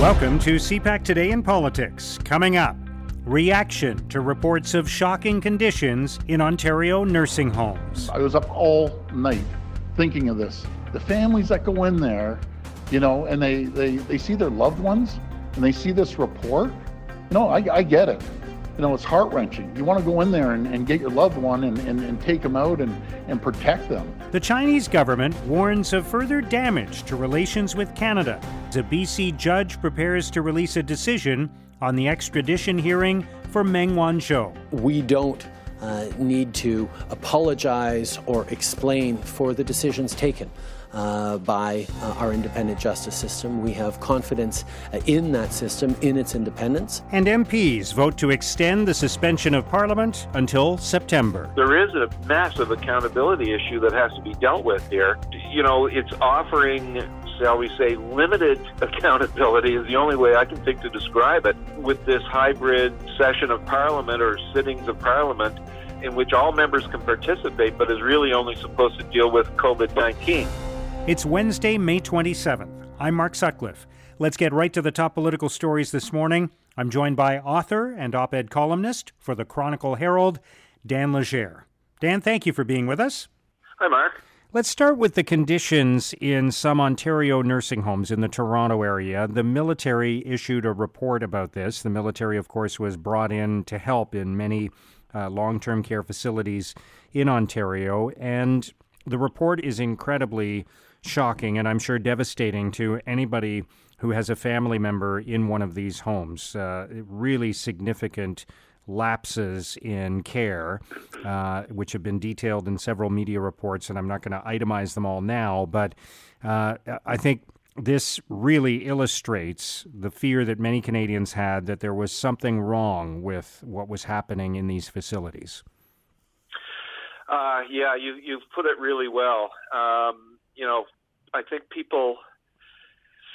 Welcome to CPAC Today in Politics. Coming up, reaction to reports of shocking conditions in Ontario nursing homes. I was up all night thinking of this. The families that go in there, you know, and they, they, they see their loved ones and they see this report, know, I, I get it you know, it's heart wrenching. You want to go in there and, and get your loved one and, and, and take them out and, and protect them. The Chinese government warns of further damage to relations with Canada. A BC judge prepares to release a decision on the extradition hearing for Meng Wanzhou. We don't uh, need to apologize or explain for the decisions taken uh, by uh, our independent justice system. We have confidence uh, in that system, in its independence. And MPs vote to extend the suspension of Parliament until September. There is a massive accountability issue that has to be dealt with here. You know, it's offering shall we say, limited accountability is the only way I can think to describe it with this hybrid session of Parliament or sittings of Parliament in which all members can participate, but is really only supposed to deal with COVID 19. It's Wednesday, May 27th. I'm Mark Sutcliffe. Let's get right to the top political stories this morning. I'm joined by author and op ed columnist for the Chronicle Herald, Dan Leger. Dan, thank you for being with us. Hi, Mark. Let's start with the conditions in some Ontario nursing homes in the Toronto area. The military issued a report about this. The military, of course, was brought in to help in many uh, long term care facilities in Ontario. And the report is incredibly shocking and I'm sure devastating to anybody who has a family member in one of these homes. Uh, really significant lapses in care, uh, which have been detailed in several media reports, and I'm not going to itemize them all now, but uh, I think this really illustrates the fear that many Canadians had that there was something wrong with what was happening in these facilities. Uh, yeah, you, you've put it really well. Um, you know, I think people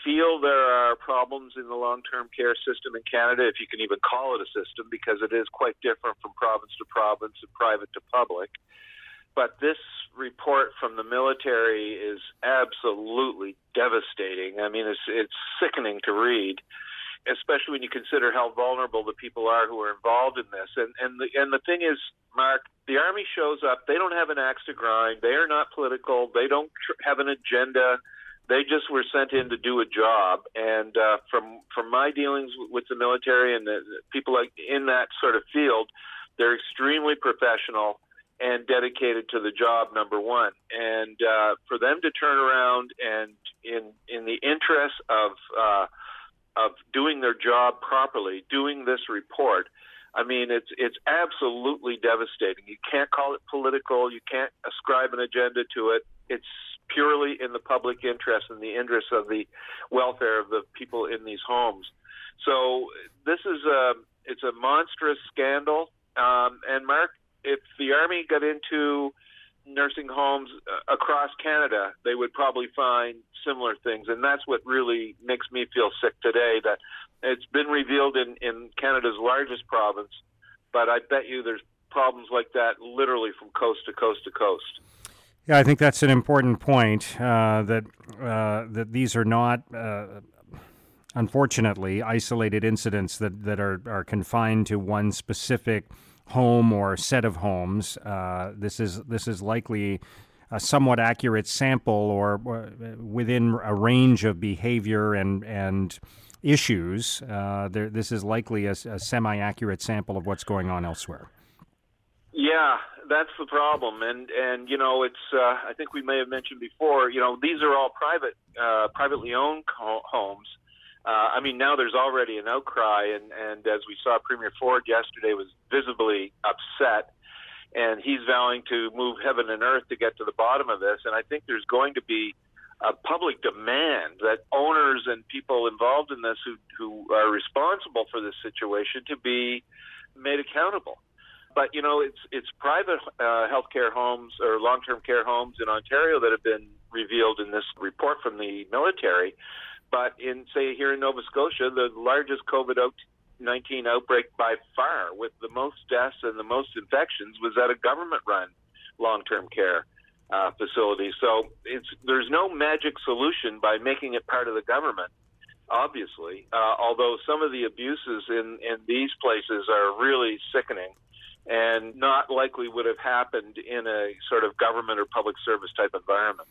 feel there are problems in the long-term care system in Canada, if you can even call it a system, because it is quite different from province to province and private to public. But this report from the military is absolutely devastating. I mean, it's it's sickening to read, especially when you consider how vulnerable the people are who are involved in this. And and the and the thing is, Mark, the army shows up. They don't have an axe to grind. They are not political. They don't tr- have an agenda. They just were sent in to do a job. And uh, from from my dealings with the military and the, the people like in that sort of field, they're extremely professional and dedicated to the job. Number one, and uh, for them to turn around and in in the interest of uh, of doing their job properly, doing this report I mean, it's it's absolutely devastating. You can't call it political. You can't ascribe an agenda to it. It's purely in the public interest and the interest of the welfare of the people in these homes. So this is a it's a monstrous scandal. Um, and Mark, if the army got into nursing homes uh, across Canada, they would probably find similar things. And that's what really makes me feel sick today that it's been revealed in, in Canada's largest province, but I bet you there's problems like that literally from coast to coast to coast. Yeah, I think that's an important point uh, that uh, that these are not, uh, unfortunately, isolated incidents that, that are, are confined to one specific home or set of homes. Uh, this is this is likely a somewhat accurate sample or uh, within a range of behavior and and issues. Uh, there, this is likely a, a semi-accurate sample of what's going on elsewhere. Yeah, that's the problem, and and you know it's. Uh, I think we may have mentioned before. You know these are all private, uh, privately owned homes. Uh, I mean, now there's already an outcry, and, and as we saw, Premier Ford yesterday was visibly upset, and he's vowing to move heaven and earth to get to the bottom of this. And I think there's going to be a public demand that owners and people involved in this who, who are responsible for this situation to be made accountable. But you know, it's it's private uh, healthcare homes or long-term care homes in Ontario that have been revealed in this report from the military. But in say here in Nova Scotia, the largest COVID 19 outbreak by far, with the most deaths and the most infections, was at a government-run long-term care uh, facilities. So there's no magic solution by making it part of the government. obviously. Uh, although some of the abuses in, in these places are really sickening and not likely would have happened in a sort of government or public service type environment.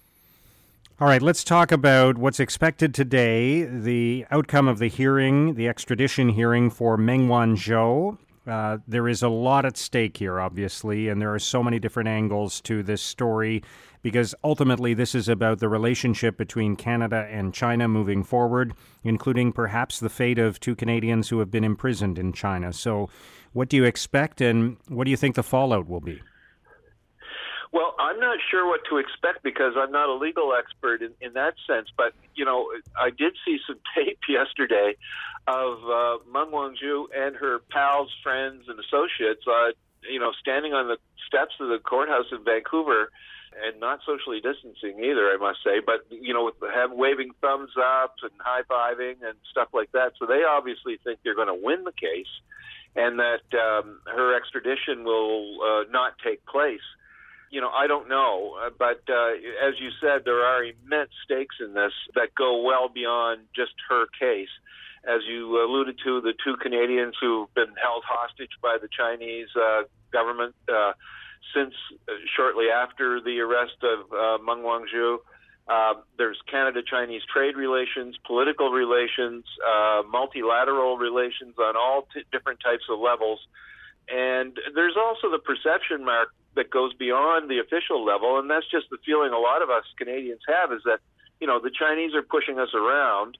All right, let's talk about what's expected today, the outcome of the hearing, the extradition hearing for Meng Wanzhou. Uh, there is a lot at stake here, obviously, and there are so many different angles to this story because ultimately this is about the relationship between Canada and China moving forward, including perhaps the fate of two Canadians who have been imprisoned in China. So, what do you expect, and what do you think the fallout will be? Well, I'm not sure what to expect because I'm not a legal expert in, in that sense. But you know, I did see some tape yesterday of uh, Meng Wanzhou and her pals, friends, and associates. Uh, you know, standing on the steps of the courthouse in Vancouver and not socially distancing either, I must say, but you know, have waving thumbs up and high fiving and stuff like that. So they obviously think they're going to win the case, and that um, her extradition will uh, not take place you know, I don't know, uh, but uh, as you said, there are immense stakes in this that go well beyond just her case. As you alluded to, the two Canadians who've been held hostage by the Chinese uh, government uh, since uh, shortly after the arrest of uh, Meng Wanzhou. Uh, there's Canada-Chinese trade relations, political relations, uh, multilateral relations on all t- different types of levels. And there's also the perception, Mark, that goes beyond the official level, and that's just the feeling a lot of us Canadians have is that you know the Chinese are pushing us around,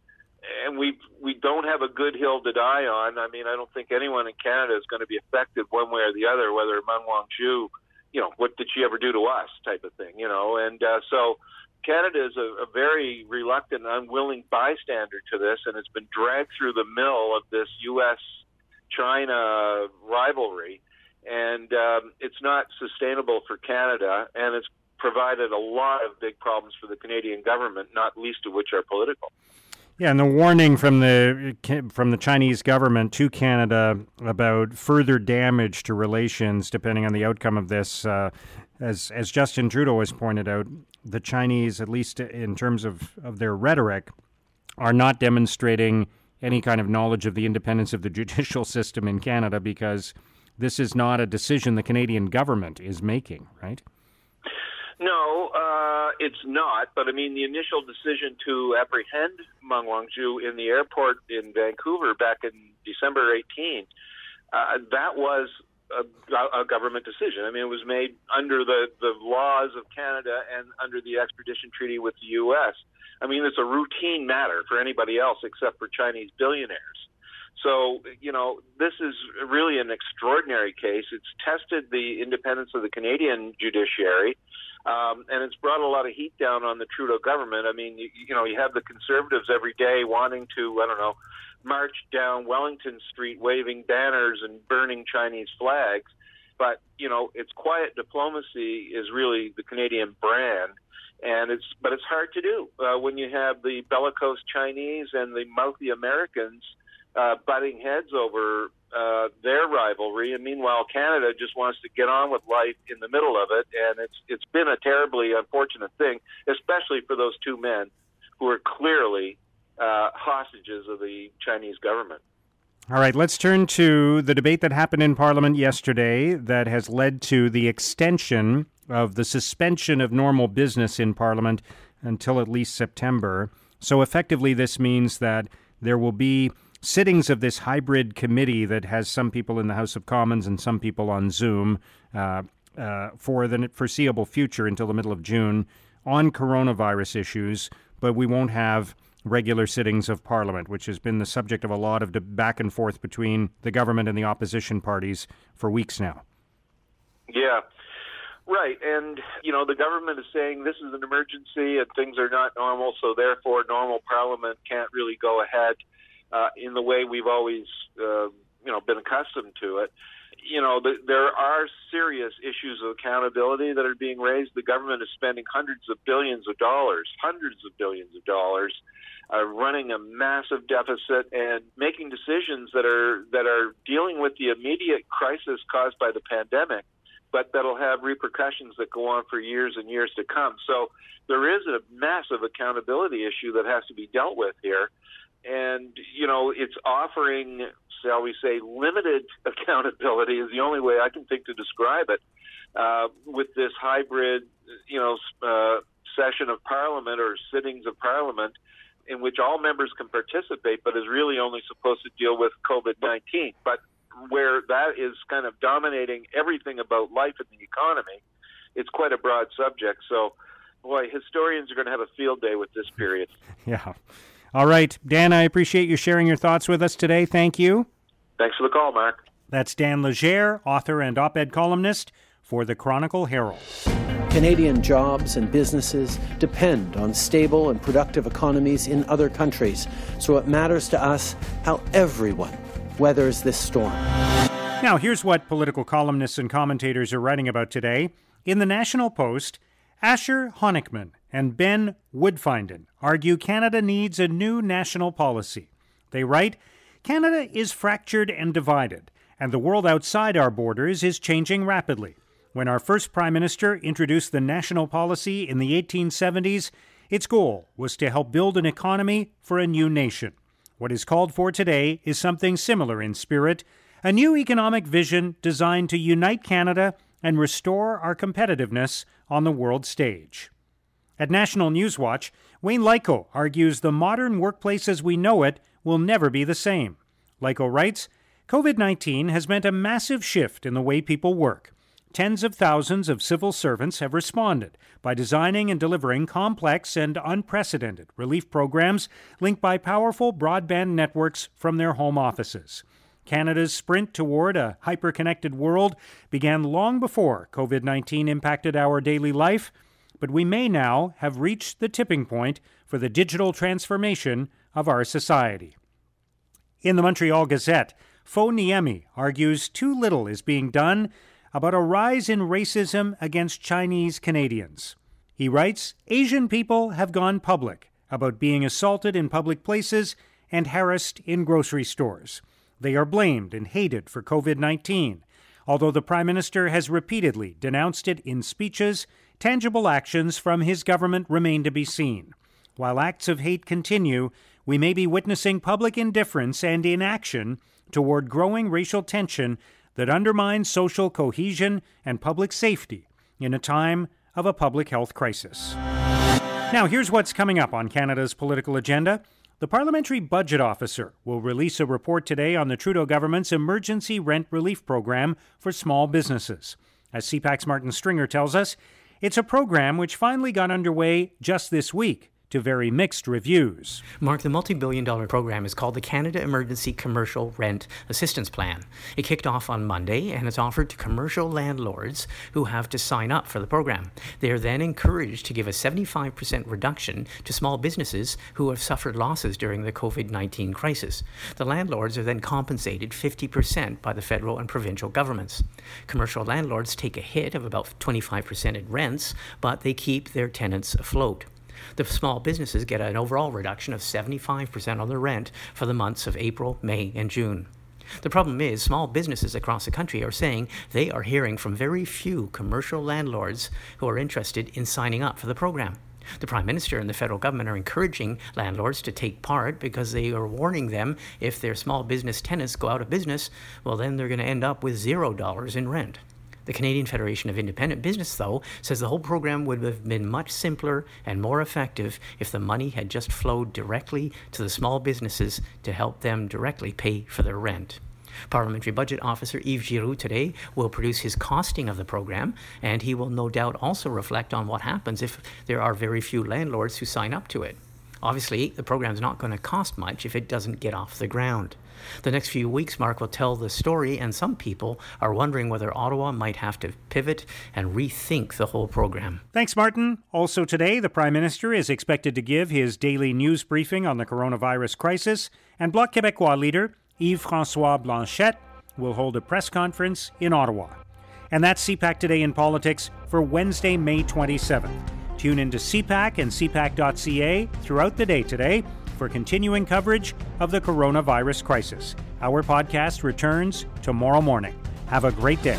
and we we don't have a good hill to die on. I mean, I don't think anyone in Canada is going to be affected one way or the other, whether Meng Wanzhou, you know, what did she ever do to us, type of thing, you know, and uh, so. Canada is a, a very reluctant, unwilling bystander to this, and it's been dragged through the mill of this U.S. China rivalry and um, it's not sustainable for Canada, and it's provided a lot of big problems for the Canadian government, not least of which are political. Yeah, and the warning from the from the Chinese government to Canada about further damage to relations, depending on the outcome of this, uh, as as Justin Trudeau has pointed out, the Chinese, at least in terms of, of their rhetoric, are not demonstrating any kind of knowledge of the independence of the judicial system in Canada because this is not a decision the Canadian government is making, right? No, uh, it's not. But I mean, the initial decision to apprehend Meng Wanzhou in the airport in Vancouver back in December 18, uh, that was a, a, government decision. I mean, it was made under the, the laws of Canada and under the extradition treaty with the U.S. I mean, it's a routine matter for anybody else except for Chinese billionaires. So, you know, this is really an extraordinary case. It's tested the independence of the Canadian judiciary, um, and it's brought a lot of heat down on the Trudeau government. I mean, you, you know, you have the conservatives every day wanting to, I don't know, march down Wellington Street waving banners and burning Chinese flags. But, you know, it's quiet diplomacy is really the Canadian brand and it's but it's hard to do uh, when you have the bellicose Chinese and the mouthy Americans uh, butting heads over uh, their rivalry, and meanwhile Canada just wants to get on with life in the middle of it, and it's it's been a terribly unfortunate thing, especially for those two men who are clearly uh, hostages of the Chinese government. All right, let's turn to the debate that happened in Parliament yesterday that has led to the extension of the suspension of normal business in Parliament until at least September. So effectively, this means that there will be sittings of this hybrid committee that has some people in the House of Commons and some people on Zoom uh, uh, for the foreseeable future until the middle of June on coronavirus issues, but we won't have regular sittings of Parliament, which has been the subject of a lot of back and forth between the government and the opposition parties for weeks now. Yeah. Right, and you know the government is saying this is an emergency and things are not normal, so therefore normal Parliament can't really go ahead uh, in the way we've always uh, you know been accustomed to it. You know, the, there are serious issues of accountability that are being raised. The government is spending hundreds of billions of dollars, hundreds of billions of dollars, uh, running a massive deficit and making decisions that are that are dealing with the immediate crisis caused by the pandemic, but that'll have repercussions that go on for years and years to come. So there is a massive accountability issue that has to be dealt with here. and you know it's offering, shall we say, limited accountability is the only way I can think to describe it. Uh, with this hybrid, you know, uh, session of Parliament or sittings of Parliament, in which all members can participate, but is really only supposed to deal with COVID 19. But where that is kind of dominating everything about life and the economy, it's quite a broad subject. So, boy, historians are going to have a field day with this period. Yeah. All right. Dan, I appreciate you sharing your thoughts with us today. Thank you. Thanks for the call, Mark. That's Dan Leger, author and op ed columnist for the Chronicle Herald. Canadian jobs and businesses depend on stable and productive economies in other countries, so it matters to us how everyone weathers this storm. Now, here's what political columnists and commentators are writing about today. In the National Post, Asher Honickman and Ben Woodfinden argue Canada needs a new national policy. They write Canada is fractured and divided, and the world outside our borders is changing rapidly. When our first Prime Minister introduced the national policy in the 1870s, its goal was to help build an economy for a new nation. What is called for today is something similar in spirit a new economic vision designed to unite Canada and restore our competitiveness on the world stage. At National Newswatch, Wayne Lyko argues the modern workplace as we know it will never be the same. Lyko writes COVID 19 has meant a massive shift in the way people work. Tens of thousands of civil servants have responded by designing and delivering complex and unprecedented relief programs linked by powerful broadband networks from their home offices. Canada's sprint toward a hyper-connected world began long before COVID 19 impacted our daily life, but we may now have reached the tipping point for the digital transformation of our society. In the Montreal Gazette, Fo Niemi argues too little is being done about a rise in racism against Chinese Canadians. He writes Asian people have gone public about being assaulted in public places and harassed in grocery stores. They are blamed and hated for COVID 19. Although the Prime Minister has repeatedly denounced it in speeches, tangible actions from his government remain to be seen. While acts of hate continue, we may be witnessing public indifference and inaction toward growing racial tension that undermines social cohesion and public safety in a time of a public health crisis. Now, here's what's coming up on Canada's political agenda. The Parliamentary Budget Officer will release a report today on the Trudeau government's emergency rent relief program for small businesses. As CPAC's Martin Stringer tells us, it's a program which finally got underway just this week to very mixed reviews. Mark, the multi billion dollar program is called the Canada Emergency Commercial Rent Assistance Plan. It kicked off on Monday and is offered to commercial landlords who have to sign up for the program. They are then encouraged to give a 75% reduction to small businesses who have suffered losses during the COVID 19 crisis. The landlords are then compensated 50% by the federal and provincial governments. Commercial landlords take a hit of about 25% in rents, but they keep their tenants afloat. The small businesses get an overall reduction of 75% on their rent for the months of April, May, and June. The problem is, small businesses across the country are saying they are hearing from very few commercial landlords who are interested in signing up for the program. The Prime Minister and the federal government are encouraging landlords to take part because they are warning them if their small business tenants go out of business, well, then they're going to end up with zero dollars in rent. The Canadian Federation of Independent Business, though, says the whole program would have been much simpler and more effective if the money had just flowed directly to the small businesses to help them directly pay for their rent. Parliamentary Budget Officer Yves Giroux today will produce his costing of the program, and he will no doubt also reflect on what happens if there are very few landlords who sign up to it. Obviously, the program is not going to cost much if it doesn't get off the ground. The next few weeks, Mark will tell the story, and some people are wondering whether Ottawa might have to pivot and rethink the whole program. Thanks, Martin. Also today, the Prime Minister is expected to give his daily news briefing on the coronavirus crisis, and Bloc Québécois leader Yves Francois Blanchet will hold a press conference in Ottawa. And that's CPAC Today in Politics for Wednesday, May 27th. Tune into CPAC and CPAC.ca throughout the day today for continuing coverage of the coronavirus crisis. Our podcast returns tomorrow morning. Have a great day.